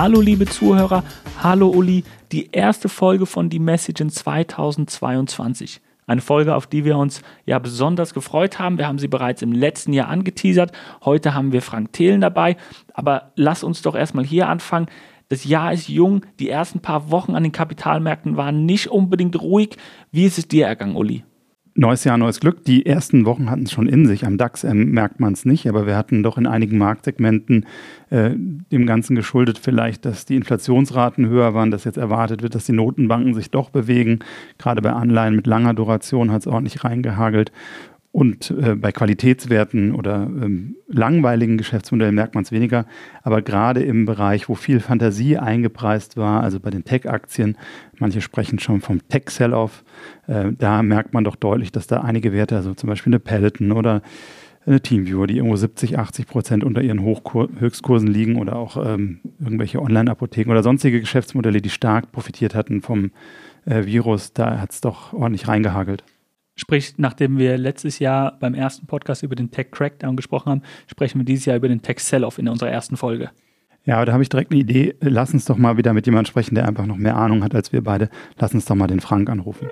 Hallo liebe Zuhörer, hallo Uli, die erste Folge von Die Message in 2022. Eine Folge, auf die wir uns ja besonders gefreut haben. Wir haben sie bereits im letzten Jahr angeteasert. Heute haben wir Frank Thelen dabei. Aber lass uns doch erstmal hier anfangen. Das Jahr ist jung. Die ersten paar Wochen an den Kapitalmärkten waren nicht unbedingt ruhig. Wie ist es dir ergangen, Uli? Neues Jahr, neues Glück. Die ersten Wochen hatten es schon in sich. Am DAX ähm, merkt man es nicht, aber wir hatten doch in einigen Marktsegmenten äh, dem Ganzen geschuldet vielleicht, dass die Inflationsraten höher waren, dass jetzt erwartet wird, dass die Notenbanken sich doch bewegen. Gerade bei Anleihen mit langer Duration hat es ordentlich reingehagelt. Und äh, bei Qualitätswerten oder ähm, langweiligen Geschäftsmodellen merkt man es weniger. Aber gerade im Bereich, wo viel Fantasie eingepreist war, also bei den Tech-Aktien, manche sprechen schon vom Tech-Sell-Off, äh, da merkt man doch deutlich, dass da einige Werte, also zum Beispiel eine Peloton oder eine Teamviewer, die irgendwo 70, 80 Prozent unter ihren Hochkur Höchstkursen liegen oder auch ähm, irgendwelche Online-Apotheken oder sonstige Geschäftsmodelle, die stark profitiert hatten vom äh, Virus, da hat es doch ordentlich reingehagelt. Sprich, nachdem wir letztes Jahr beim ersten Podcast über den Tech Crackdown gesprochen haben, sprechen wir dieses Jahr über den Tech Sell-Off in unserer ersten Folge. Ja, aber da habe ich direkt eine Idee. Lass uns doch mal wieder mit jemandem sprechen, der einfach noch mehr Ahnung hat als wir beide. Lass uns doch mal den Frank anrufen.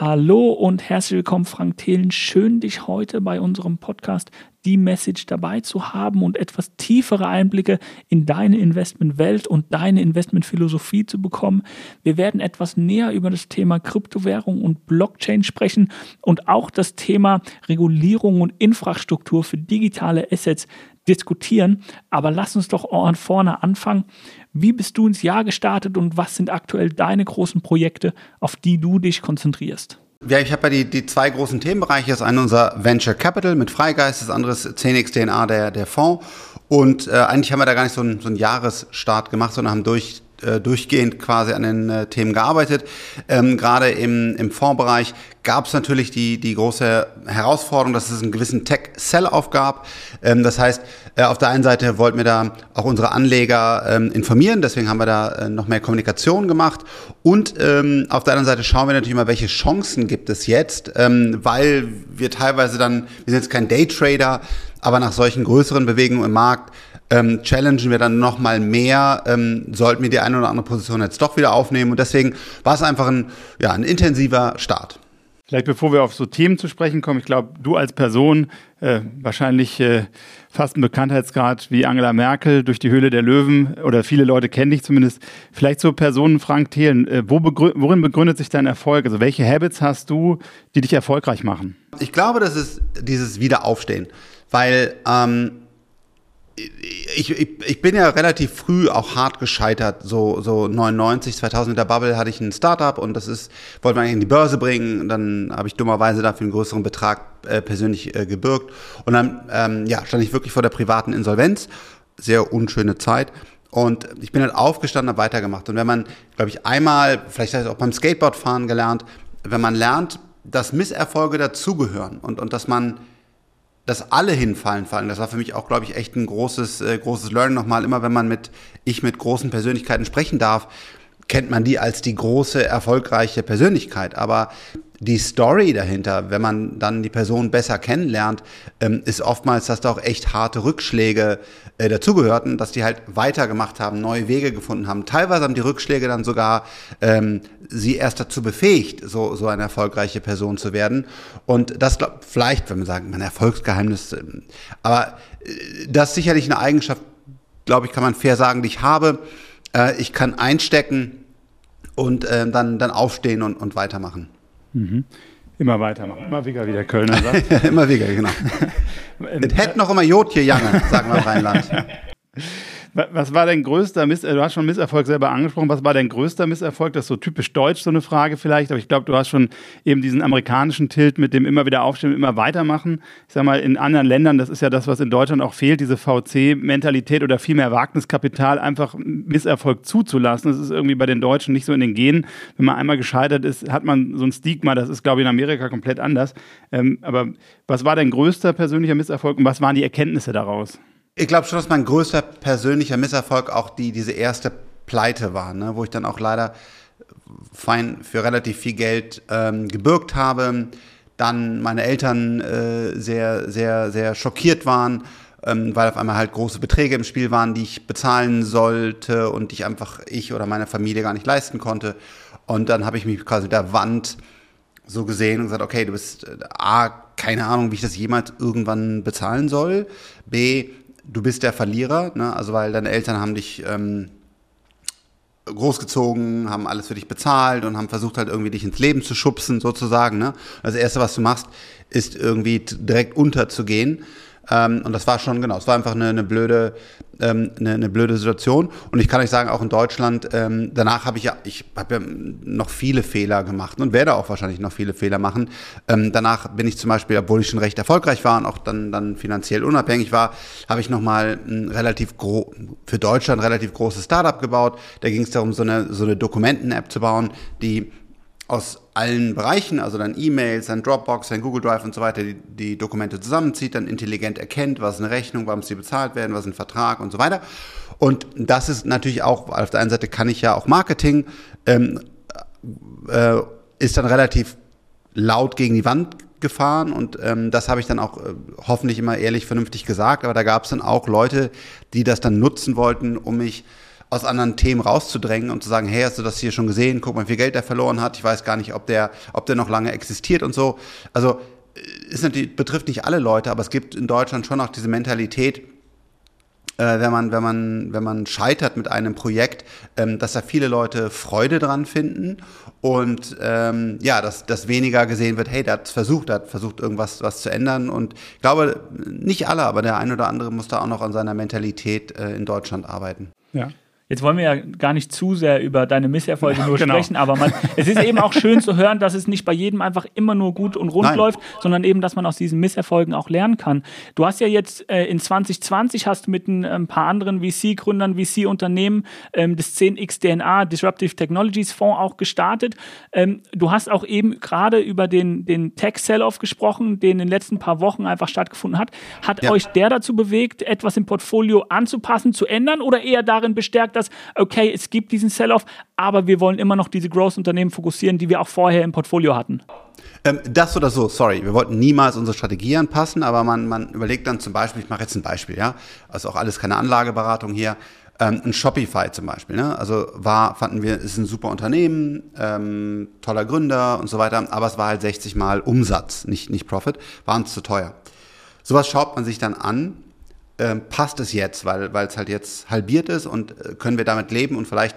Hallo und herzlich willkommen, Frank Thelen. Schön, dich heute bei unserem Podcast Die Message dabei zu haben und etwas tiefere Einblicke in deine Investmentwelt und deine Investmentphilosophie zu bekommen. Wir werden etwas näher über das Thema Kryptowährung und Blockchain sprechen und auch das Thema Regulierung und Infrastruktur für digitale Assets diskutieren. Aber lass uns doch vorne anfangen. Wie bist du ins Jahr gestartet und was sind aktuell deine großen Projekte, auf die du dich konzentrierst? Ja, ich habe ja die, die zwei großen Themenbereiche. Das eine unser Venture Capital mit Freigeist, das andere ist 10x DNA, der, der Fonds. Und äh, eigentlich haben wir da gar nicht so einen, so einen Jahresstart gemacht, sondern haben durch äh, durchgehend quasi an den äh, Themen gearbeitet. Ähm, Gerade im, im Fondsbereich gab es natürlich die, die große Herausforderung, dass es einen gewissen Tech-Sell-Off gab. Ähm, das heißt, äh, auf der einen Seite wollten wir da auch unsere Anleger ähm, informieren, deswegen haben wir da äh, noch mehr Kommunikation gemacht. Und ähm, auf der anderen Seite schauen wir natürlich mal, welche Chancen gibt es jetzt, ähm, weil wir teilweise dann, wir sind jetzt kein Daytrader, aber nach solchen größeren Bewegungen im Markt ähm, challengen wir dann nochmal mehr, ähm, sollten wir die eine oder andere Position jetzt doch wieder aufnehmen. Und deswegen war es einfach ein, ja, ein intensiver Start. Vielleicht bevor wir auf so Themen zu sprechen kommen, ich glaube, du als Person, äh, wahrscheinlich äh, fast ein Bekanntheitsgrad wie Angela Merkel durch die Höhle der Löwen oder viele Leute kennen dich zumindest. Vielleicht so Personen, Frank Thelen, äh, wo begrü worin begründet sich dein Erfolg? Also welche Habits hast du, die dich erfolgreich machen? Ich glaube, das ist dieses Wiederaufstehen, weil ähm, ich, ich, ich bin ja relativ früh auch hart gescheitert, so, so 99, 2000 mit der Bubble hatte ich ein Startup und das ist, wollte man eigentlich in die Börse bringen, dann habe ich dummerweise dafür einen größeren Betrag äh, persönlich äh, gebürgt. Und dann ähm, ja, stand ich wirklich vor der privaten Insolvenz, sehr unschöne Zeit. Und ich bin halt aufgestanden, habe weitergemacht. Und wenn man, glaube ich, einmal, vielleicht habe ich auch beim Skateboardfahren gelernt, wenn man lernt, dass Misserfolge dazugehören und, und dass man dass alle hinfallen fallen. Das war für mich auch, glaube ich, echt ein großes, äh, großes Learning nochmal. Immer wenn man mit, ich mit großen Persönlichkeiten sprechen darf, kennt man die als die große, erfolgreiche Persönlichkeit. Aber die Story dahinter, wenn man dann die Person besser kennenlernt, ähm, ist oftmals, dass da auch echt harte Rückschläge äh, dazugehörten, dass die halt weitergemacht haben, neue Wege gefunden haben. Teilweise haben die Rückschläge dann sogar ähm, sie erst dazu befähigt, so, so eine erfolgreiche Person zu werden. Und das glaub, vielleicht, wenn man sagt, mein Erfolgsgeheimnis, äh, aber äh, das ist sicherlich eine Eigenschaft, glaube ich, kann man fair sagen, die ich habe. Äh, ich kann einstecken und äh, dann, dann aufstehen und, und weitermachen. Mhm. Immer weitermachen. Immer wieder, wie der Kölner sagt. immer wieder, genau. Es hätte noch immer Jodje Jange, sagen wir im Rheinland. Was war dein größter Misserfolg? Du hast schon Misserfolg selber angesprochen. Was war dein größter Misserfolg? Das ist so typisch deutsch, so eine Frage vielleicht. Aber ich glaube, du hast schon eben diesen amerikanischen Tilt mit dem immer wieder aufstehen, immer weitermachen. Ich sag mal, in anderen Ländern, das ist ja das, was in Deutschland auch fehlt, diese VC-Mentalität oder viel mehr Wagniskapital, einfach Misserfolg zuzulassen. Das ist irgendwie bei den Deutschen nicht so in den Genen. Wenn man einmal gescheitert ist, hat man so ein Stigma. Das ist, glaube ich, in Amerika komplett anders. Ähm, aber was war dein größter persönlicher Misserfolg und was waren die Erkenntnisse daraus? Ich glaube schon, dass mein größter persönlicher Misserfolg auch die, diese erste Pleite war, ne? wo ich dann auch leider fein für relativ viel Geld ähm, gebürgt habe. dann meine Eltern äh, sehr, sehr, sehr schockiert waren, ähm, weil auf einmal halt große Beträge im Spiel waren, die ich bezahlen sollte und ich einfach ich oder meine Familie gar nicht leisten konnte. Und dann habe ich mich quasi der Wand so gesehen und gesagt, okay, du bist äh, A, keine Ahnung, wie ich das jemals irgendwann bezahlen soll. B, du bist der Verlierer, ne? also weil deine Eltern haben dich ähm, großgezogen, haben alles für dich bezahlt und haben versucht halt irgendwie dich ins Leben zu schubsen sozusagen. Ne? Das Erste, was du machst, ist irgendwie direkt unterzugehen. Ähm, und das war schon, genau, es war einfach eine, eine blöde, ähm, eine, eine, blöde Situation. Und ich kann euch sagen, auch in Deutschland, ähm, danach habe ich ja, ich habe ja noch viele Fehler gemacht und werde auch wahrscheinlich noch viele Fehler machen. Ähm, danach bin ich zum Beispiel, obwohl ich schon recht erfolgreich war und auch dann, dann finanziell unabhängig war, habe ich nochmal ein relativ gro für Deutschland relativ großes Startup gebaut. Da ging es darum, so eine, so eine Dokumenten-App zu bauen, die aus allen Bereichen, also dann E-Mails, dann Dropbox, dann Google Drive und so weiter, die, die, Dokumente zusammenzieht, dann intelligent erkennt, was ist eine Rechnung, warum sie bezahlt werden, was ist ein Vertrag und so weiter. Und das ist natürlich auch, auf der einen Seite kann ich ja auch Marketing, ähm, äh, ist dann relativ laut gegen die Wand gefahren und ähm, das habe ich dann auch äh, hoffentlich immer ehrlich vernünftig gesagt, aber da gab es dann auch Leute, die das dann nutzen wollten, um mich aus anderen Themen rauszudrängen und zu sagen, hey, hast du das hier schon gesehen? Guck mal, wie viel Geld der verloren hat. Ich weiß gar nicht, ob der, ob der noch lange existiert und so. Also äh, ist natürlich, betrifft nicht alle Leute, aber es gibt in Deutschland schon auch diese Mentalität, äh, wenn man, wenn man, wenn man scheitert mit einem Projekt, ähm, dass da viele Leute Freude dran finden und ähm, ja, dass, dass weniger gesehen wird, hey, der hat versucht, der hat versucht, irgendwas was zu ändern. Und ich glaube, nicht alle, aber der ein oder andere muss da auch noch an seiner Mentalität äh, in Deutschland arbeiten. Ja. Jetzt wollen wir ja gar nicht zu sehr über deine Misserfolge ja, nur genau. sprechen, aber man, es ist eben auch schön zu hören, dass es nicht bei jedem einfach immer nur gut und rund Nein. läuft, sondern eben, dass man aus diesen Misserfolgen auch lernen kann. Du hast ja jetzt äh, in 2020 hast du mit ein, ein paar anderen VC-Gründern, VC-Unternehmen ähm, das 10x DNA Disruptive Technologies Fonds auch gestartet. Ähm, du hast auch eben gerade über den, den Tech-Sell-Off gesprochen, den in den letzten paar Wochen einfach stattgefunden hat. Hat ja. euch der dazu bewegt, etwas im Portfolio anzupassen, zu ändern oder eher darin bestärkt, dass, okay, es gibt diesen Sell-Off, aber wir wollen immer noch diese Growth-Unternehmen fokussieren, die wir auch vorher im Portfolio hatten? Ähm, das oder so, sorry, wir wollten niemals unsere Strategie anpassen, aber man, man überlegt dann zum Beispiel, ich mache jetzt ein Beispiel, ja, also auch alles keine Anlageberatung hier, ähm, ein Shopify zum Beispiel, ne? also war, fanden wir, ist ein super Unternehmen, ähm, toller Gründer und so weiter, aber es war halt 60 Mal Umsatz, nicht, nicht Profit, war uns zu teuer. Sowas schaut man sich dann an ähm, passt es jetzt, weil weil es halt jetzt halbiert ist und äh, können wir damit leben und vielleicht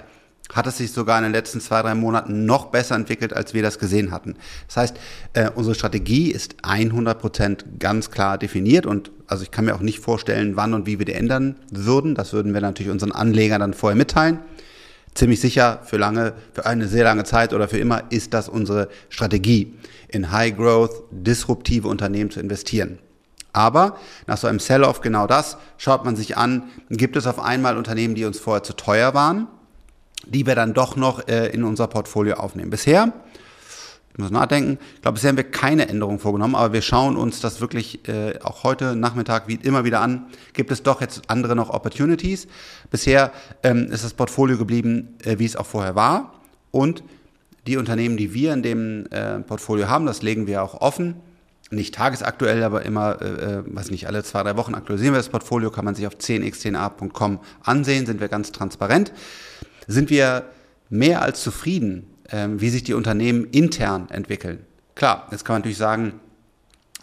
hat es sich sogar in den letzten zwei, drei Monaten noch besser entwickelt, als wir das gesehen hatten. Das heißt, äh, unsere Strategie ist 100 Prozent ganz klar definiert und also ich kann mir auch nicht vorstellen, wann und wie wir die ändern würden. Das würden wir natürlich unseren Anlegern dann vorher mitteilen. Ziemlich sicher für lange, für eine sehr lange Zeit oder für immer ist das unsere Strategie, in High Growth, disruptive Unternehmen zu investieren. Aber nach so einem Sell-off genau das schaut man sich an, gibt es auf einmal Unternehmen, die uns vorher zu teuer waren, die wir dann doch noch äh, in unser Portfolio aufnehmen. Bisher, ich muss nachdenken, ich glaube, bisher haben wir keine Änderung vorgenommen, aber wir schauen uns das wirklich äh, auch heute Nachmittag wie immer wieder an. Gibt es doch jetzt andere noch Opportunities? Bisher ähm, ist das Portfolio geblieben, äh, wie es auch vorher war. Und die Unternehmen, die wir in dem äh, Portfolio haben, das legen wir auch offen nicht tagesaktuell, aber immer, äh, äh, weiß nicht, alle zwei, drei Wochen aktualisieren wir das Portfolio, kann man sich auf 10x10a.com ansehen, sind wir ganz transparent. Sind wir mehr als zufrieden, äh, wie sich die Unternehmen intern entwickeln? Klar, jetzt kann man natürlich sagen,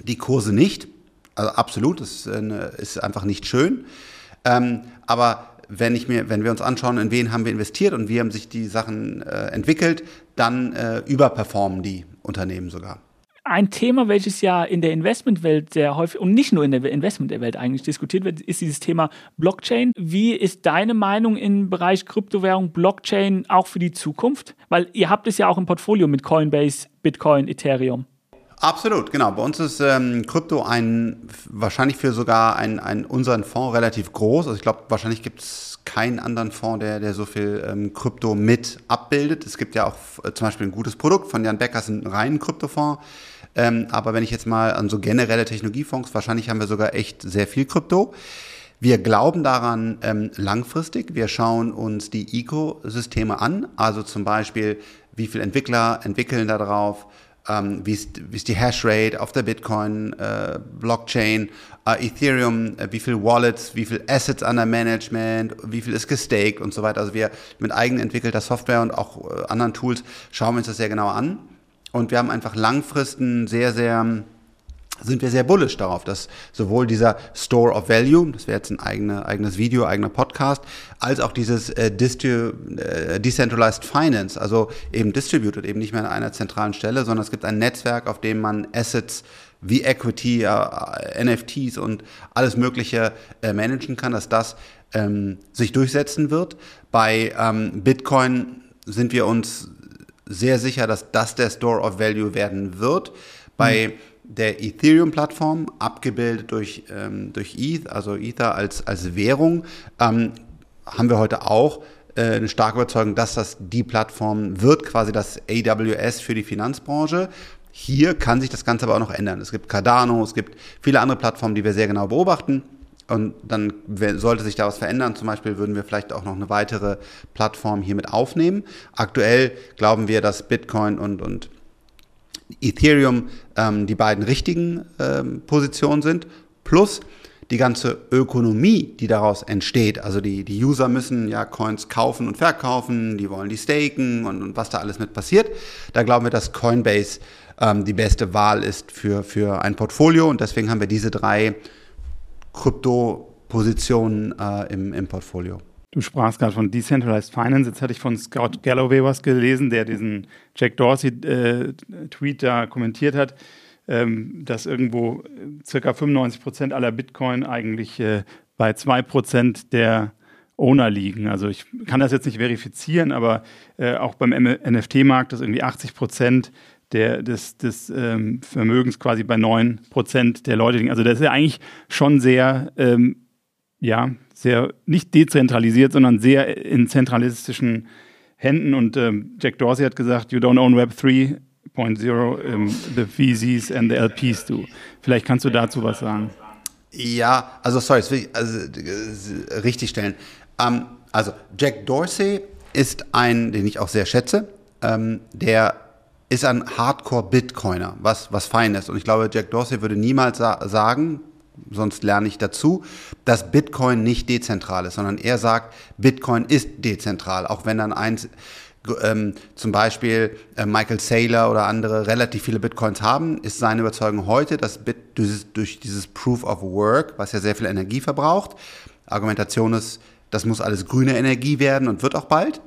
die Kurse nicht, also absolut, das ist, äh, ist einfach nicht schön. Ähm, aber wenn ich mir, wenn wir uns anschauen, in wen haben wir investiert und wie haben sich die Sachen äh, entwickelt, dann äh, überperformen die Unternehmen sogar ein Thema, welches ja in der Investmentwelt sehr häufig und nicht nur in der Investmentwelt eigentlich diskutiert wird, ist dieses Thema Blockchain. Wie ist deine Meinung im Bereich Kryptowährung, Blockchain auch für die Zukunft? Weil ihr habt es ja auch im Portfolio mit Coinbase, Bitcoin, Ethereum. Absolut, genau. Bei uns ist ähm, Krypto ein wahrscheinlich für sogar ein, ein unseren Fonds relativ groß. Also ich glaube, wahrscheinlich gibt es keinen anderen Fonds, der, der so viel ähm, Krypto mit abbildet. Es gibt ja auch äh, zum Beispiel ein gutes Produkt von Jan Beckers, einen reinen Kryptofonds. Ähm, aber wenn ich jetzt mal an so generelle Technologiefonds, wahrscheinlich haben wir sogar echt sehr viel Krypto. Wir glauben daran ähm, langfristig. Wir schauen uns die Ökosysteme an, also zum Beispiel, wie viele Entwickler entwickeln da drauf, ähm, wie, ist, wie ist die Hashrate auf der Bitcoin-Blockchain, äh, äh, Ethereum, äh, wie viel Wallets, wie viel Assets under Management, wie viel ist gestaked und so weiter. Also wir mit eigenentwickelter Software und auch äh, anderen Tools schauen wir uns das sehr genau an. Und wir haben einfach langfristen sehr, sehr sind wir sehr bullish darauf, dass sowohl dieser Store of Value, das wäre jetzt ein eigene, eigenes Video, eigener Podcast, als auch dieses äh, äh, Decentralized Finance, also eben distributed, eben nicht mehr an einer zentralen Stelle, sondern es gibt ein Netzwerk, auf dem man Assets wie Equity, äh, NFTs und alles Mögliche äh, managen kann, dass das ähm, sich durchsetzen wird. Bei ähm, Bitcoin sind wir uns sehr sicher, dass das der Store of Value werden wird. Bei mhm der Ethereum-Plattform, abgebildet durch, ähm, durch ETH, also Ether als, als Währung, ähm, haben wir heute auch äh, eine starke Überzeugung, dass das die Plattform wird, quasi das AWS für die Finanzbranche. Hier kann sich das Ganze aber auch noch ändern. Es gibt Cardano, es gibt viele andere Plattformen, die wir sehr genau beobachten. Und dann sollte sich da was verändern. Zum Beispiel würden wir vielleicht auch noch eine weitere Plattform hier mit aufnehmen. Aktuell glauben wir, dass Bitcoin und, und Ethereum ähm, die beiden richtigen ähm, Positionen sind, plus die ganze Ökonomie, die daraus entsteht. Also die, die User müssen ja Coins kaufen und verkaufen, die wollen die staken und, und was da alles mit passiert. Da glauben wir, dass Coinbase ähm, die beste Wahl ist für, für ein Portfolio und deswegen haben wir diese drei Krypto-Positionen äh, im, im Portfolio. Du sprachst gerade von Decentralized Finance. Jetzt hatte ich von Scott Galloway was gelesen, der diesen Jack Dorsey-Tweet äh, da kommentiert hat, ähm, dass irgendwo circa 95 Prozent aller Bitcoin eigentlich äh, bei 2 Prozent der Owner liegen. Also ich kann das jetzt nicht verifizieren, aber äh, auch beim NFT-Markt ist irgendwie 80 Prozent der, des, des ähm, Vermögens quasi bei 9 Prozent der Leute. Also das ist ja eigentlich schon sehr, ähm, ja, sehr nicht dezentralisiert, sondern sehr in zentralistischen Händen. Und ähm, Jack Dorsey hat gesagt, you don't own Web 3.0, um, ähm, the VCs and the LPs do. Vielleicht kannst du dazu was sagen. Ja, also sorry, das will ich also, äh, richtig stellen. Ähm, also Jack Dorsey ist ein, den ich auch sehr schätze, ähm, der ist ein Hardcore-Bitcoiner, was, was fein ist. Und ich glaube, Jack Dorsey würde niemals sa sagen, sonst lerne ich dazu, dass Bitcoin nicht dezentral ist, sondern er sagt, Bitcoin ist dezentral, auch wenn dann eins ähm, zum Beispiel äh, Michael Saylor oder andere relativ viele Bitcoins haben, ist seine Überzeugung heute, dass Bit durch, durch dieses Proof of Work, was ja sehr viel Energie verbraucht, Argumentation ist, das muss alles grüne Energie werden und wird auch bald.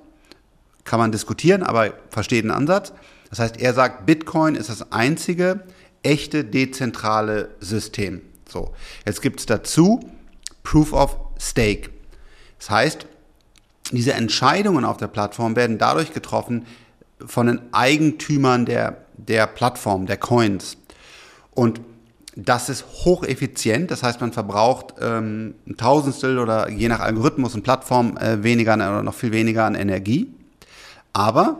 Kann man diskutieren, aber versteht den Ansatz. Das heißt, er sagt, Bitcoin ist das einzige echte dezentrale System. So, jetzt gibt es dazu Proof of Stake. Das heißt, diese Entscheidungen auf der Plattform werden dadurch getroffen von den Eigentümern der, der Plattform, der Coins. Und das ist hocheffizient, das heißt, man verbraucht ähm, ein Tausendstel oder je nach Algorithmus und Plattform äh, weniger oder noch viel weniger an Energie. Aber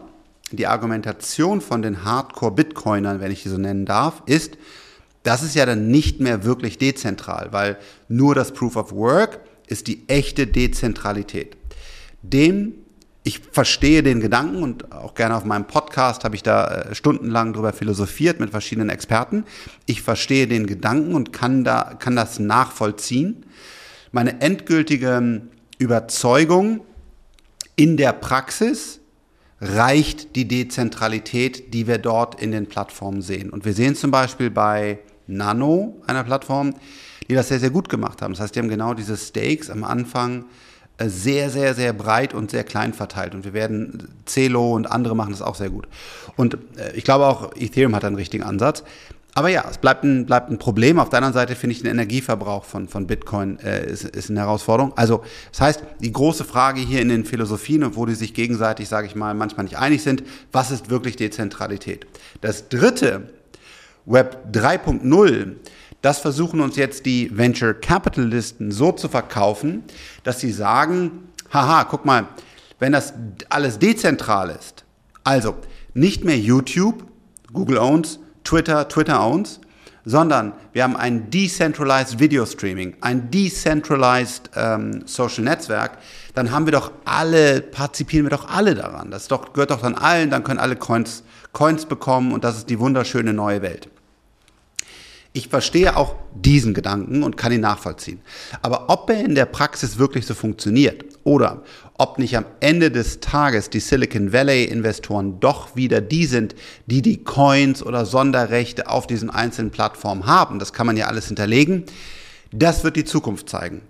die Argumentation von den Hardcore-Bitcoinern, wenn ich die so nennen darf, ist, das ist ja dann nicht mehr wirklich dezentral, weil nur das Proof of Work ist die echte Dezentralität. Dem, ich verstehe den Gedanken und auch gerne auf meinem Podcast habe ich da äh, stundenlang drüber philosophiert mit verschiedenen Experten. Ich verstehe den Gedanken und kann da, kann das nachvollziehen. Meine endgültige Überzeugung in der Praxis reicht die Dezentralität, die wir dort in den Plattformen sehen. Und wir sehen zum Beispiel bei Nano, einer Plattform, die das sehr, sehr gut gemacht haben. Das heißt, die haben genau diese Stakes am Anfang äh, sehr, sehr, sehr breit und sehr klein verteilt. Und wir werden Celo und andere machen das auch sehr gut. Und äh, ich glaube auch, Ethereum hat einen richtigen Ansatz. Aber ja, es bleibt ein, bleibt ein Problem. Auf der anderen Seite finde ich den Energieverbrauch von, von Bitcoin äh, ist, ist eine Herausforderung. Also das heißt, die große Frage hier in den Philosophien, wo die sich gegenseitig, sage ich mal, manchmal nicht einig sind, was ist wirklich Dezentralität? Das Dritte, Web 3.0, das versuchen uns jetzt die Venture Capitalisten so zu verkaufen, dass sie sagen, haha, guck mal, wenn das alles dezentral ist, also nicht mehr YouTube, Google owns, Twitter, Twitter owns, sondern wir haben ein Decentralized Video Streaming, ein Decentralized ähm, Social Netzwerk, dann haben wir doch alle, partizipieren wir doch alle daran. Das doch, gehört doch dann allen, dann können alle Coins, Coins bekommen und das ist die wunderschöne neue Welt. Ich verstehe auch diesen Gedanken und kann ihn nachvollziehen. Aber ob er in der Praxis wirklich so funktioniert oder ob nicht am Ende des Tages die Silicon Valley Investoren doch wieder die sind, die die Coins oder Sonderrechte auf diesen einzelnen Plattformen haben, das kann man ja alles hinterlegen, das wird die Zukunft zeigen.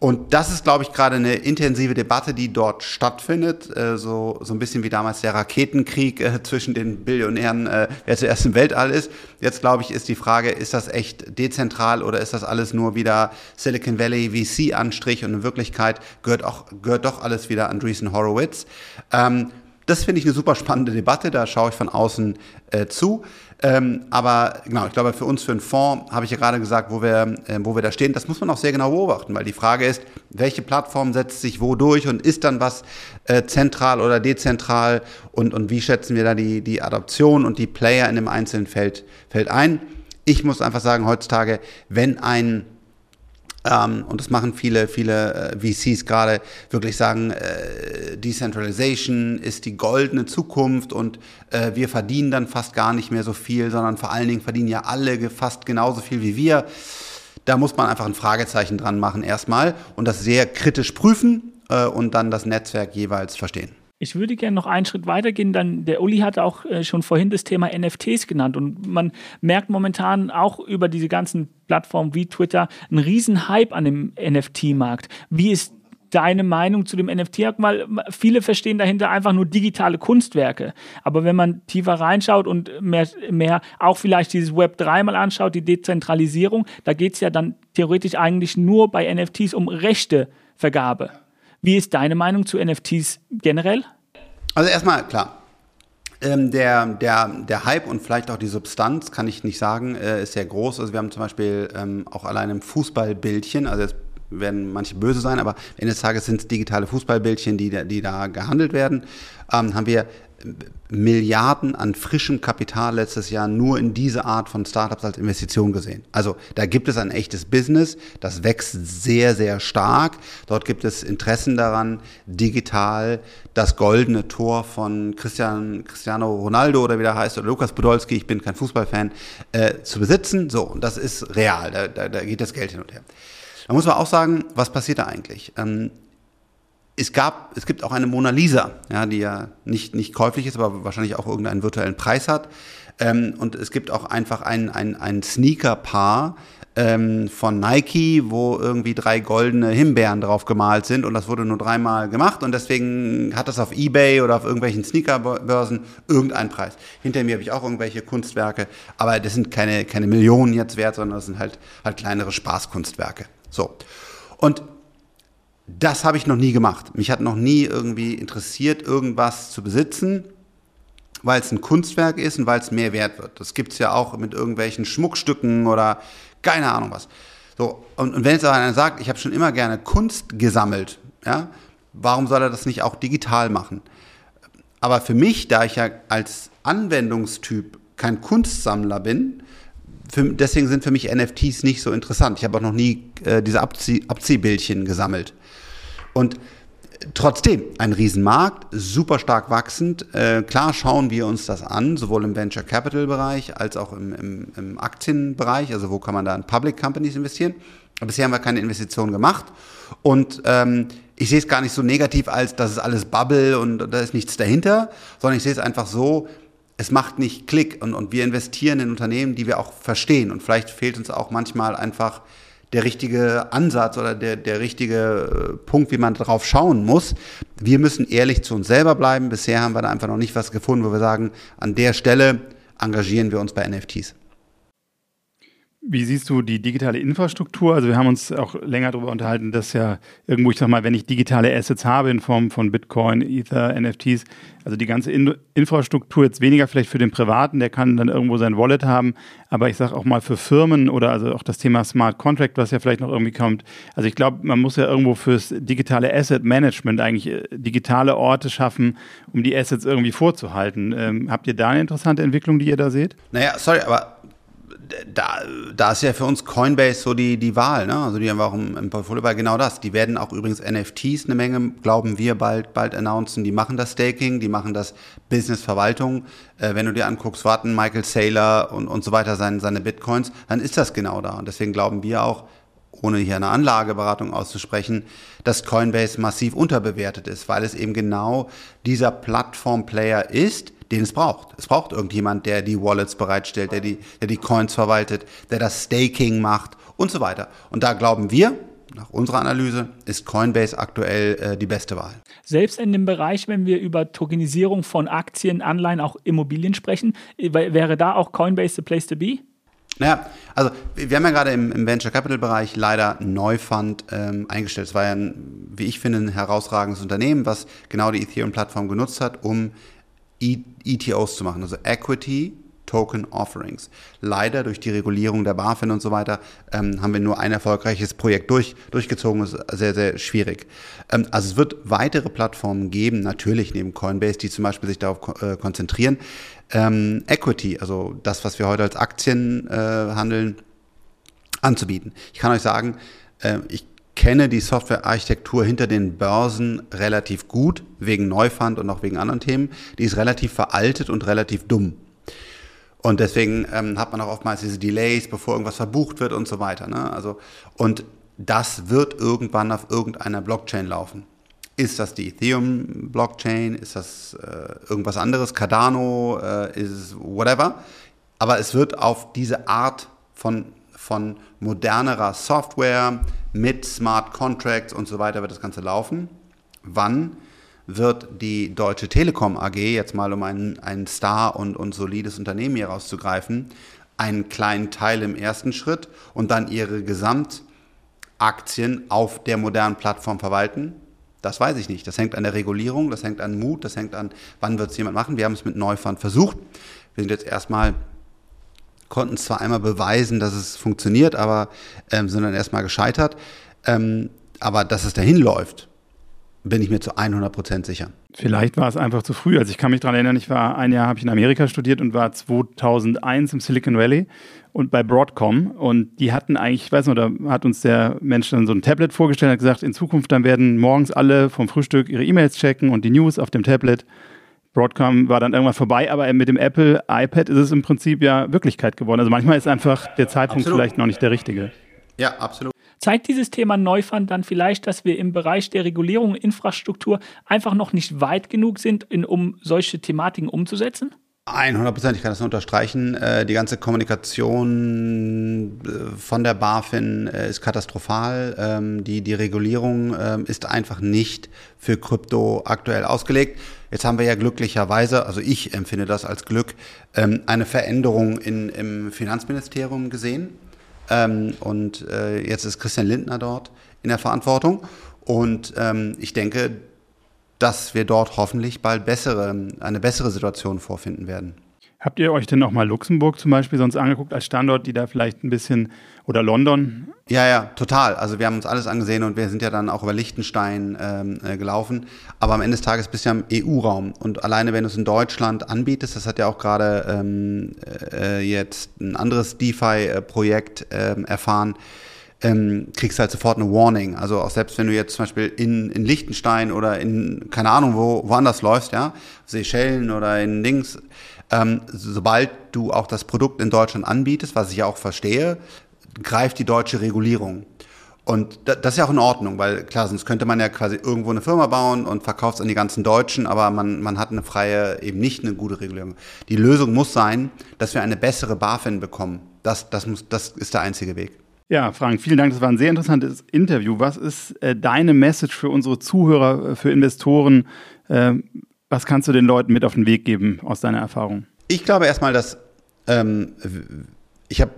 Und das ist, glaube ich, gerade eine intensive Debatte, die dort stattfindet. Äh, so, so ein bisschen wie damals der Raketenkrieg äh, zwischen den Billionären, äh, wer zuerst im Weltall ist. Jetzt, glaube ich, ist die Frage, ist das echt dezentral oder ist das alles nur wieder Silicon Valley VC-Anstrich und in Wirklichkeit gehört, auch, gehört doch alles wieder Andreessen Horowitz. Ähm, das finde ich eine super spannende Debatte, da schaue ich von außen äh, zu. Ähm, aber genau, ich glaube, für uns, für einen Fonds, habe ich ja gerade gesagt, wo wir, äh, wo wir da stehen, das muss man auch sehr genau beobachten, weil die Frage ist, welche Plattform setzt sich wo durch und ist dann was äh, zentral oder dezentral und, und wie schätzen wir da die, die Adoption und die Player in dem einzelnen Feld, Feld ein? Ich muss einfach sagen, heutzutage, wenn ein ähm, und das machen viele, viele äh, VCs gerade, wirklich sagen, äh, Decentralization ist die goldene Zukunft und äh, wir verdienen dann fast gar nicht mehr so viel, sondern vor allen Dingen verdienen ja alle fast genauso viel wie wir. Da muss man einfach ein Fragezeichen dran machen erstmal und das sehr kritisch prüfen äh, und dann das Netzwerk jeweils verstehen. Ich würde gerne noch einen Schritt weitergehen. Dann, der Uli hatte auch äh, schon vorhin das Thema NFTs genannt. Und man merkt momentan auch über diese ganzen Plattformen wie Twitter einen riesen Hype an dem NFT-Markt. Wie ist deine Meinung zu dem NFT? Mal, viele verstehen dahinter einfach nur digitale Kunstwerke. Aber wenn man tiefer reinschaut und mehr, mehr auch vielleicht dieses Web 3 mal anschaut, die Dezentralisierung, da geht es ja dann theoretisch eigentlich nur bei NFTs um Rechtevergabe. Wie ist deine Meinung zu NFTs generell? Also erstmal klar. Ähm, der, der, der Hype und vielleicht auch die Substanz, kann ich nicht sagen, äh, ist sehr groß. Also wir haben zum Beispiel ähm, auch allein im Fußballbildchen, also jetzt werden manche böse sein, aber Ende des Tages sind es digitale Fußballbildchen, die, die da gehandelt werden, ähm, haben wir Milliarden an frischem Kapital letztes Jahr nur in diese Art von Startups als Investition gesehen. Also da gibt es ein echtes Business, das wächst sehr, sehr stark. Dort gibt es Interessen daran, digital das goldene Tor von Christian, Cristiano Ronaldo oder wie der heißt, oder Lukas Podolski, ich bin kein Fußballfan, äh, zu besitzen. So, und das ist real, da, da, da geht das Geld hin und her. Da muss man auch sagen, was passiert da eigentlich? Ähm, es gab, es gibt auch eine Mona Lisa, ja, die ja nicht, nicht käuflich ist, aber wahrscheinlich auch irgendeinen virtuellen Preis hat. Ähm, und es gibt auch einfach ein, ein, ein Sneaker-Paar ähm, von Nike, wo irgendwie drei goldene Himbeeren drauf gemalt sind und das wurde nur dreimal gemacht und deswegen hat das auf Ebay oder auf irgendwelchen Sneakerbörsen irgendeinen Preis. Hinter mir habe ich auch irgendwelche Kunstwerke, aber das sind keine, keine Millionen jetzt wert, sondern das sind halt, halt kleinere Spaßkunstwerke. So. Und das habe ich noch nie gemacht. Mich hat noch nie irgendwie interessiert, irgendwas zu besitzen, weil es ein Kunstwerk ist und weil es mehr wert wird. Das gibt es ja auch mit irgendwelchen Schmuckstücken oder keine Ahnung was. So, und, und wenn jetzt einer sagt, ich habe schon immer gerne Kunst gesammelt, ja, warum soll er das nicht auch digital machen? Aber für mich, da ich ja als Anwendungstyp kein Kunstsammler bin, für, deswegen sind für mich NFTs nicht so interessant. Ich habe auch noch nie äh, diese Abzieh Abziehbildchen gesammelt. Und trotzdem ein Riesenmarkt, super stark wachsend. Äh, klar schauen wir uns das an, sowohl im Venture Capital Bereich als auch im, im, im Aktienbereich. Also wo kann man da in Public Companies investieren? Aber bisher haben wir keine Investitionen gemacht. Und ähm, ich sehe es gar nicht so negativ, als dass es alles Bubble und da ist nichts dahinter, sondern ich sehe es einfach so, es macht nicht Klick und, und wir investieren in Unternehmen, die wir auch verstehen. Und vielleicht fehlt uns auch manchmal einfach der richtige Ansatz oder der, der richtige äh, Punkt, wie man darauf schauen muss. Wir müssen ehrlich zu uns selber bleiben. Bisher haben wir da einfach noch nicht was gefunden, wo wir sagen, an der Stelle engagieren wir uns bei NFTs. Wie siehst du die digitale Infrastruktur? Also wir haben uns auch länger darüber unterhalten, dass ja irgendwo, ich sag mal, wenn ich digitale Assets habe in Form von Bitcoin, Ether, NFTs, also die ganze in Infrastruktur jetzt weniger vielleicht für den Privaten, der kann dann irgendwo sein Wallet haben, aber ich sage auch mal für Firmen oder also auch das Thema Smart Contract, was ja vielleicht noch irgendwie kommt. Also ich glaube, man muss ja irgendwo fürs digitale Asset Management eigentlich äh, digitale Orte schaffen, um die Assets irgendwie vorzuhalten. Ähm, habt ihr da eine interessante Entwicklung, die ihr da seht? Naja, sorry, aber da, da ist ja für uns Coinbase so die, die Wahl, ne? Also die haben wir auch im, im Portfolio bei genau das. Die werden auch übrigens NFTs eine Menge, glauben wir, bald, bald announcen. Die machen das Staking, die machen das Business-Verwaltung. Äh, wenn du dir anguckst, warten Michael Saylor und, und so weiter seine, seine Bitcoins, dann ist das genau da. Und deswegen glauben wir auch, ohne hier eine Anlageberatung auszusprechen, dass Coinbase massiv unterbewertet ist, weil es eben genau dieser Plattform-Player ist, den es braucht. Es braucht irgendjemand, der die Wallets bereitstellt, der die, der die Coins verwaltet, der das Staking macht und so weiter. Und da glauben wir, nach unserer Analyse ist Coinbase aktuell äh, die beste Wahl. Selbst in dem Bereich, wenn wir über Tokenisierung von Aktien, Anleihen, auch Immobilien sprechen, wäre da auch Coinbase the place to be? Naja, also wir haben ja gerade im, im Venture Capital Bereich leider Neufund ähm, eingestellt. Es war ja, ein, wie ich finde, ein herausragendes Unternehmen, was genau die Ethereum-Plattform genutzt hat, um ETOs zu machen, also Equity Token Offerings. Leider durch die Regulierung der BaFin und so weiter ähm, haben wir nur ein erfolgreiches Projekt durch, durchgezogen. Das ist sehr, sehr schwierig. Ähm, also es wird weitere Plattformen geben, natürlich neben Coinbase, die zum Beispiel sich darauf äh, konzentrieren. Ähm, Equity, also das, was wir heute als Aktien äh, handeln, anzubieten. Ich kann euch sagen, äh, ich kenne die Softwarearchitektur hinter den Börsen relativ gut, wegen Neufund und auch wegen anderen Themen. Die ist relativ veraltet und relativ dumm. Und deswegen ähm, hat man auch oftmals diese Delays, bevor irgendwas verbucht wird und so weiter. Ne? Also, und das wird irgendwann auf irgendeiner Blockchain laufen. Ist das die Ethereum-Blockchain? Ist das äh, irgendwas anderes? Cardano? Äh, ist whatever? Aber es wird auf diese Art von, von modernerer Software, mit Smart Contracts und so weiter wird das Ganze laufen. Wann wird die Deutsche Telekom AG, jetzt mal um ein, ein Star und, und solides Unternehmen hier rauszugreifen, einen kleinen Teil im ersten Schritt und dann ihre Gesamtaktien auf der modernen Plattform verwalten? Das weiß ich nicht. Das hängt an der Regulierung, das hängt an Mut, das hängt an, wann wird es jemand machen. Wir haben es mit Neufund versucht. Wir sind jetzt erstmal konnten zwar einmal beweisen, dass es funktioniert, aber ähm, sind dann erstmal gescheitert. Ähm, aber dass es dahin läuft, bin ich mir zu 100 Prozent sicher. Vielleicht war es einfach zu früh. Also ich kann mich daran erinnern, ich war ein Jahr habe ich in Amerika studiert und war 2001 im Silicon Valley und bei Broadcom und die hatten eigentlich, ich weiß noch, da hat uns der Mensch dann so ein Tablet vorgestellt, hat gesagt, in Zukunft dann werden morgens alle vom Frühstück ihre E-Mails checken und die News auf dem Tablet. Broadcom war dann irgendwann vorbei, aber mit dem Apple iPad ist es im Prinzip ja Wirklichkeit geworden. Also manchmal ist einfach der Zeitpunkt absolut. vielleicht noch nicht der richtige. Ja, absolut. Zeigt dieses Thema Neufund dann vielleicht, dass wir im Bereich der Regulierung und Infrastruktur einfach noch nicht weit genug sind, in, um solche Thematiken umzusetzen? 100 Prozent, ich kann das nur unterstreichen. Äh, die ganze Kommunikation äh, von der BaFin äh, ist katastrophal. Ähm, die, die Regulierung ähm, ist einfach nicht für Krypto aktuell ausgelegt. Jetzt haben wir ja glücklicherweise, also ich empfinde das als Glück, ähm, eine Veränderung in, im Finanzministerium gesehen. Und jetzt ist Christian Lindner dort in der Verantwortung. Und ich denke, dass wir dort hoffentlich bald bessere, eine bessere Situation vorfinden werden. Habt ihr euch denn auch mal Luxemburg zum Beispiel sonst angeguckt als Standort, die da vielleicht ein bisschen oder London? Ja, ja, total. Also wir haben uns alles angesehen und wir sind ja dann auch über Liechtenstein ähm, äh, gelaufen. Aber am Ende des Tages bist du ja im EU-Raum und alleine wenn du es in Deutschland anbietest, das hat ja auch gerade ähm, äh, jetzt ein anderes DeFi-Projekt äh, erfahren, ähm, kriegst du halt sofort eine Warning. Also auch selbst wenn du jetzt zum Beispiel in, in Liechtenstein oder in, keine Ahnung, wo, woanders läufst, ja, Seychellen oder in Dings, ähm, sobald du auch das Produkt in Deutschland anbietest, was ich ja auch verstehe, greift die deutsche Regulierung. Und das ist ja auch in Ordnung, weil klar, sonst könnte man ja quasi irgendwo eine Firma bauen und verkauft es an die ganzen Deutschen, aber man, man hat eine freie, eben nicht eine gute Regulierung. Die Lösung muss sein, dass wir eine bessere BaFin bekommen. Das, das, muss, das ist der einzige Weg. Ja, Frank, vielen Dank. Das war ein sehr interessantes Interview. Was ist äh, deine Message für unsere Zuhörer, äh, für Investoren? Äh, was kannst du den Leuten mit auf den Weg geben aus deiner Erfahrung? Ich glaube erstmal, dass ähm, ich habe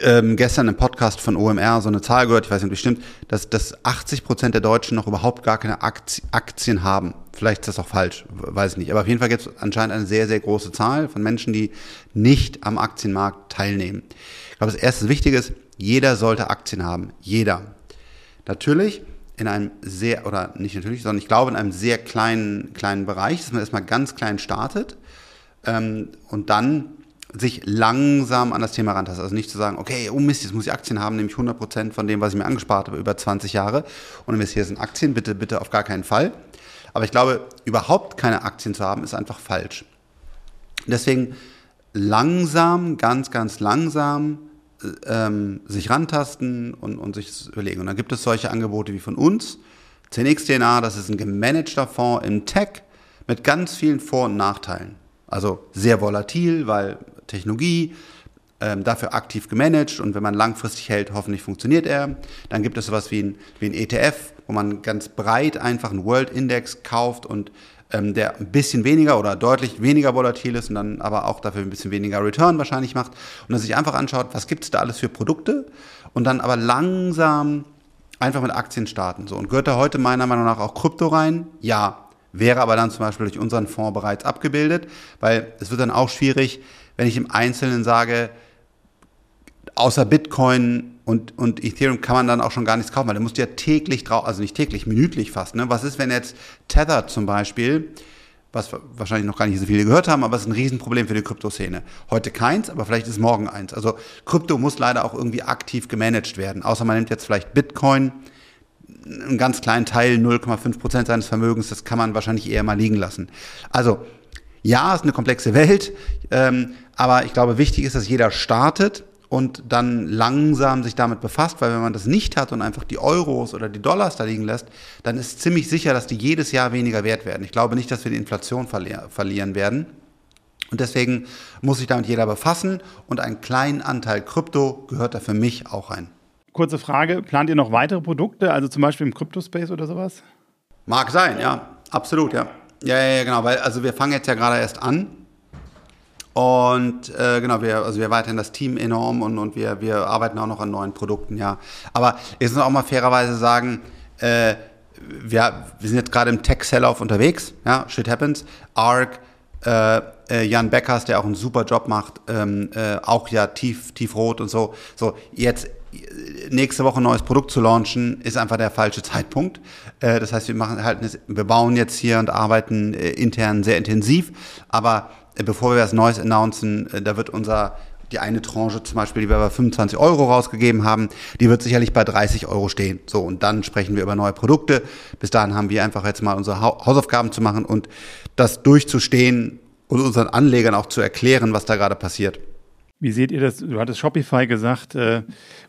ähm, gestern im Podcast von OMR so eine Zahl gehört, ich weiß nicht, ob die stimmt, dass, dass 80 Prozent der Deutschen noch überhaupt gar keine Aktien haben. Vielleicht ist das auch falsch, weiß ich nicht. Aber auf jeden Fall gibt es anscheinend eine sehr, sehr große Zahl von Menschen, die nicht am Aktienmarkt teilnehmen. Ich glaube, das erste Wichtige ist, jeder sollte Aktien haben. Jeder. Natürlich in einem sehr, oder nicht natürlich, sondern ich glaube in einem sehr kleinen, kleinen Bereich, dass man erstmal ganz klein startet ähm, und dann sich langsam an das Thema rantasten. Also nicht zu sagen, okay, oh Mist, jetzt muss ich Aktien haben, nämlich 100% von dem, was ich mir angespart habe über 20 Jahre und investiere in Aktien, bitte, bitte auf gar keinen Fall. Aber ich glaube, überhaupt keine Aktien zu haben, ist einfach falsch. Deswegen langsam, ganz, ganz langsam ähm, sich rantasten und, und sich überlegen. Und dann gibt es solche Angebote wie von uns. 10xDNA, das ist ein gemanagter Fonds im Tech mit ganz vielen Vor- und Nachteilen. Also sehr volatil, weil Technologie, ähm, dafür aktiv gemanagt und wenn man langfristig hält, hoffentlich funktioniert er. Dann gibt es sowas wie ein, wie ein ETF, wo man ganz breit einfach einen World Index kauft und ähm, der ein bisschen weniger oder deutlich weniger volatil ist und dann aber auch dafür ein bisschen weniger Return wahrscheinlich macht und dann sich einfach anschaut, was gibt es da alles für Produkte und dann aber langsam einfach mit Aktien starten. So. Und gehört da heute meiner Meinung nach auch Krypto rein? Ja. Wäre aber dann zum Beispiel durch unseren Fonds bereits abgebildet, weil es wird dann auch schwierig, wenn ich im Einzelnen sage, außer Bitcoin und, und Ethereum kann man dann auch schon gar nichts kaufen, weil da musst du ja täglich drauf, also nicht täglich, minütlich fast. Ne? Was ist, wenn jetzt Tether zum Beispiel, was wahrscheinlich noch gar nicht so viele gehört haben, aber es ist ein Riesenproblem für die Kryptoszene. Heute keins, aber vielleicht ist morgen eins. Also Krypto muss leider auch irgendwie aktiv gemanagt werden. Außer man nimmt jetzt vielleicht Bitcoin, einen ganz kleinen Teil, 0,5 Prozent seines Vermögens, das kann man wahrscheinlich eher mal liegen lassen. Also ja, es ist eine komplexe Welt, ähm, aber ich glaube, wichtig ist, dass jeder startet und dann langsam sich damit befasst, weil wenn man das nicht hat und einfach die Euros oder die Dollars da liegen lässt, dann ist ziemlich sicher, dass die jedes Jahr weniger wert werden. Ich glaube nicht, dass wir die Inflation verli verlieren werden. Und deswegen muss sich damit jeder befassen und ein kleinen Anteil Krypto gehört da für mich auch rein. Kurze Frage, plant ihr noch weitere Produkte, also zum Beispiel im Crypto-Space oder sowas? Mag sein, ja, absolut, ja. Ja, ja, ja, genau, weil also wir fangen jetzt ja gerade erst an und äh, genau, wir, also wir erweitern das Team enorm und, und wir, wir arbeiten auch noch an neuen Produkten, ja. Aber jetzt muss auch mal fairerweise sagen, äh, wir, wir sind jetzt gerade im Tech-Sell-Off unterwegs, ja, shit happens. ARC, äh, äh, Jan Beckers, der auch einen super Job macht, ähm, äh, auch ja tief, tief rot und so. So, jetzt nächste Woche ein neues Produkt zu launchen, ist einfach der falsche Zeitpunkt. Äh, das heißt, wir machen halt, wir bauen jetzt hier und arbeiten äh, intern sehr intensiv, aber äh, bevor wir was Neues announcen, da wird unser die eine Tranche zum Beispiel, die wir bei 25 Euro rausgegeben haben, die wird sicherlich bei 30 Euro stehen. So, und dann sprechen wir über neue Produkte. Bis dahin haben wir einfach jetzt mal unsere Hausaufgaben zu machen und das durchzustehen und unseren Anlegern auch zu erklären, was da gerade passiert. Wie seht ihr das? Du hattest Shopify gesagt, äh,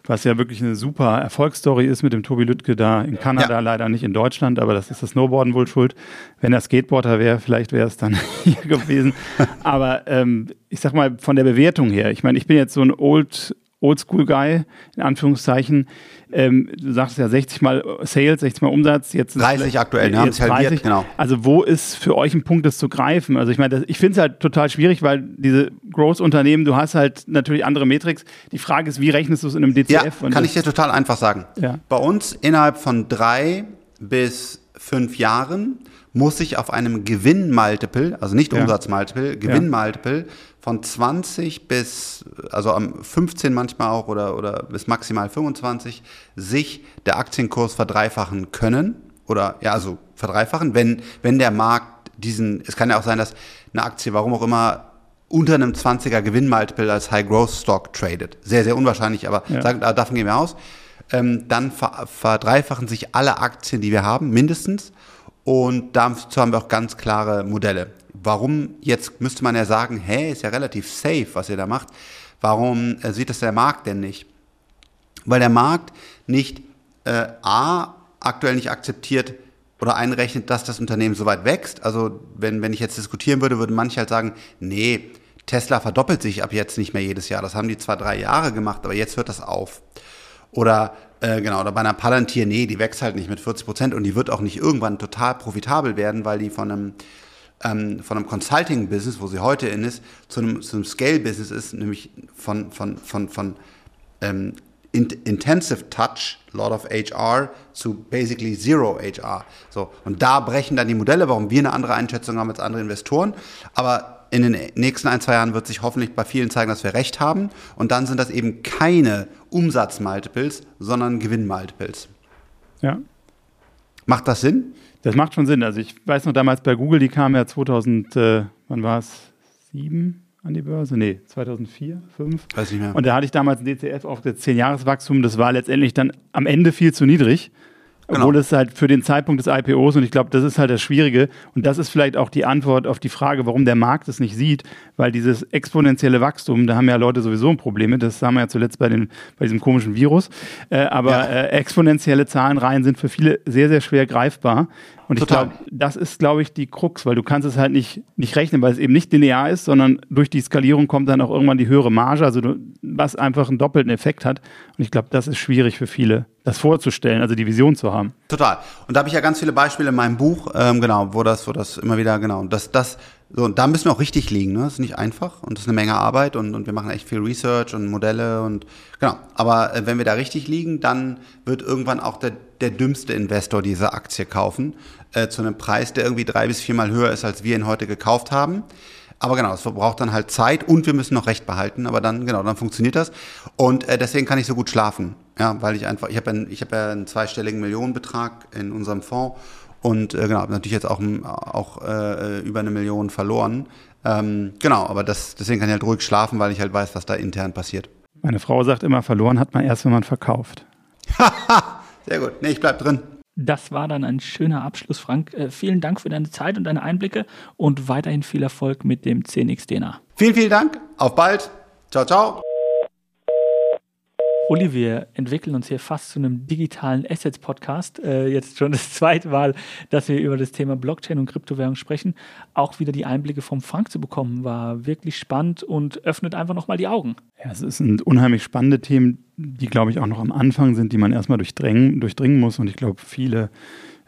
was ja wirklich eine super Erfolgsstory ist mit dem Tobi Lüttke da in Kanada, ja. leider nicht in Deutschland, aber das ist das Snowboarden wohl schuld. Wenn er Skateboarder wäre, vielleicht wäre es dann hier gewesen. Aber ähm, ich sag mal, von der Bewertung her, ich meine, ich bin jetzt so ein Old Oldschool-Guy, in Anführungszeichen. Ähm, du sagst ja 60 mal Sales, 60 mal Umsatz. Jetzt 30 aktuell, wir haben es halbiert, genau. Also wo ist für euch ein Punkt, das zu greifen? Also ich meine, ich finde es halt total schwierig, weil diese Growth-Unternehmen, du hast halt natürlich andere Metrics. Die Frage ist, wie rechnest du es in einem DCF? Ja, kann ich dir total einfach sagen. Ja. Bei uns innerhalb von drei bis fünf Jahren muss ich auf einem Gewinn-Multiple, also nicht ja. Umsatz-Multiple, Gewinn-Multiple ja. von 20 bis, also am 15 manchmal auch oder, oder bis maximal 25 sich der Aktienkurs verdreifachen können oder ja, also verdreifachen, wenn, wenn der Markt diesen, es kann ja auch sein, dass eine Aktie, warum auch immer, unter einem 20er Gewinn-Multiple als High-Growth-Stock tradet. Sehr, sehr unwahrscheinlich, aber ja. sagen, davon gehen wir aus. Ähm, dann verdreifachen sich alle Aktien, die wir haben, mindestens. Und dazu haben wir auch ganz klare Modelle. Warum jetzt müsste man ja sagen, hey, ist ja relativ safe, was ihr da macht. Warum äh, sieht das der Markt denn nicht? Weil der Markt nicht äh, A aktuell nicht akzeptiert oder einrechnet, dass das Unternehmen so weit wächst. Also wenn, wenn ich jetzt diskutieren würde, würden manche halt sagen, nee, Tesla verdoppelt sich ab jetzt nicht mehr jedes Jahr. Das haben die zwar drei Jahre gemacht, aber jetzt hört das auf. Oder äh, genau, oder bei einer Palantir, nee, die wächst halt nicht mit 40 Prozent und die wird auch nicht irgendwann total profitabel werden, weil die von einem, ähm, von einem Consulting-Business, wo sie heute in ist, zu einem, zu einem Scale-Business ist, nämlich von, von, von, von ähm, Intensive Touch, lot of HR, zu basically Zero HR. So, und da brechen dann die Modelle, warum wir eine andere Einschätzung haben als andere Investoren. Aber in den nächsten ein, zwei Jahren wird sich hoffentlich bei vielen zeigen, dass wir recht haben. Und dann sind das eben keine Umsatzmultiples, sondern Gewinnmultiples. Ja. Macht das Sinn? Das macht schon Sinn. Also ich weiß noch damals bei Google, die kam ja 2000, äh, wann war es? Sieben? an die Börse? Nee, 2004, 2005. Weiß nicht mehr. Und da hatte ich damals ein DCF auf das 10-Jahres-Wachstum. Das war letztendlich dann am Ende viel zu niedrig. Genau. Obwohl es halt für den Zeitpunkt des IPOs, und ich glaube, das ist halt das Schwierige, und das ist vielleicht auch die Antwort auf die Frage, warum der Markt es nicht sieht, weil dieses exponentielle Wachstum, da haben ja Leute sowieso ein Problem mit, das haben wir ja zuletzt bei, den, bei diesem komischen Virus, äh, aber Ja. äh, exponentielle Zahlenreihen sind für viele sehr, sehr schwer greifbar. Und ich glaube, das ist, glaube ich, die Krux, weil du kannst es halt nicht, nicht rechnen, weil es eben nicht linear ist, sondern durch die Skalierung kommt dann auch irgendwann die höhere Marge, also du, was einfach einen doppelten Effekt hat. Und ich glaube, das ist schwierig für viele, das vorzustellen, also die Vision zu haben. Total. Und da habe ich ja ganz viele Beispiele in meinem Buch, ähm, genau, wo das, wo das immer wieder, genau, das, das, so, und da müssen wir auch richtig liegen, ne? Das ist nicht einfach und das ist eine Menge Arbeit und, und wir machen echt viel Research und Modelle und genau. Aber äh, wenn wir da richtig liegen, dann wird irgendwann auch der, der dümmste Investor diese Aktie kaufen, äh, zu einem Preis, der irgendwie drei bis viermal höher ist, als wir ihn heute gekauft haben. Aber genau, es braucht dann halt Zeit und wir müssen noch Recht behalten, aber dann, genau, dann funktioniert das. Und äh, deswegen kann ich so gut schlafen. Ja, weil ich einfach, ich habe ja, ich hab ja einen zweistelligen Millionenbetrag in unserem Fonds und äh, genau, habe natürlich jetzt auch, ein- auch äh, über eine Million verloren. Ähm, genau, aber das, deswegen kann ich halt ruhig schlafen, weil ich halt weiß, was da intern passiert. Meine Frau sagt immer, verloren hat man erst, wenn man verkauft. Sehr gut. Nee, ich bleib drin. Das war dann ein schöner Abschluss, Frank. Äh, vielen Dank für deine Zeit und deine Einblicke und weiterhin viel Erfolg mit dem 10x DNA. Vielen, vielen Dank. Auf bald. Ciao, ciao. Uli, wir entwickeln uns hier fast zu einem digitalen Assets-Podcast. Äh, jetzt schon das zweite Mal, dass wir über das Thema Blockchain und Kryptowährung sprechen. Auch wieder die Einblicke vom Frank zu bekommen, war wirklich spannend und öffnet einfach nochmal die Augen. Ja, es sind unheimlich spannende Themen, die, glaube ich, auch noch am Anfang sind, die man erstmal durchdringen, durchdringen muss. Und ich glaube, viele,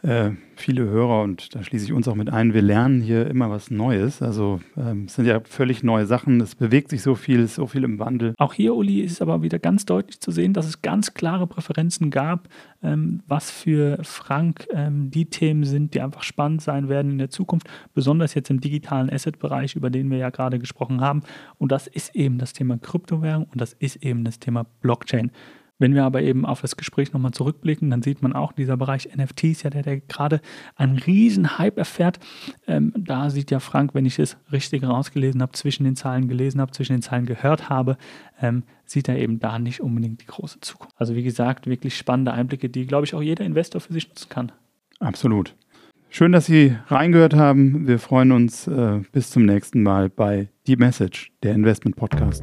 äh, viele Hörer, und da schließe ich uns auch mit ein, wir lernen hier immer was Neues. Also ähm, es sind ja völlig neue Sachen, es bewegt sich so viel, so viel im Wandel. Auch hier, Uli, ist es aber wieder ganz deutlich zu sehen, dass es ganz klare Präferenzen gab, ähm, was für Frank ähm, die Themen sind, die einfach spannend sein werden in der Zukunft, besonders jetzt im digitalen Asset-Bereich, über den wir ja gerade gesprochen haben. Und das ist eben das Thema Kryptowährung und das ist eben das Thema Blockchain. Wenn wir aber eben auf das Gespräch nochmal zurückblicken, dann sieht man auch, dieser Bereich NFTs, ja, der, der gerade einen riesen Hype erfährt. Ähm, da sieht ja Frank, wenn ich es richtig rausgelesen habe, zwischen den Zahlen gelesen habe, zwischen den Zahlen gehört habe, ähm, sieht er eben da nicht unbedingt die große Zukunft. Also wie gesagt, wirklich spannende Einblicke, die, glaube ich, auch jeder Investor für sich nutzen kann. Absolut. Schön, dass Sie reingehört haben. Wir freuen uns äh, bis zum nächsten Mal bei Die Message, der Investment Podcast.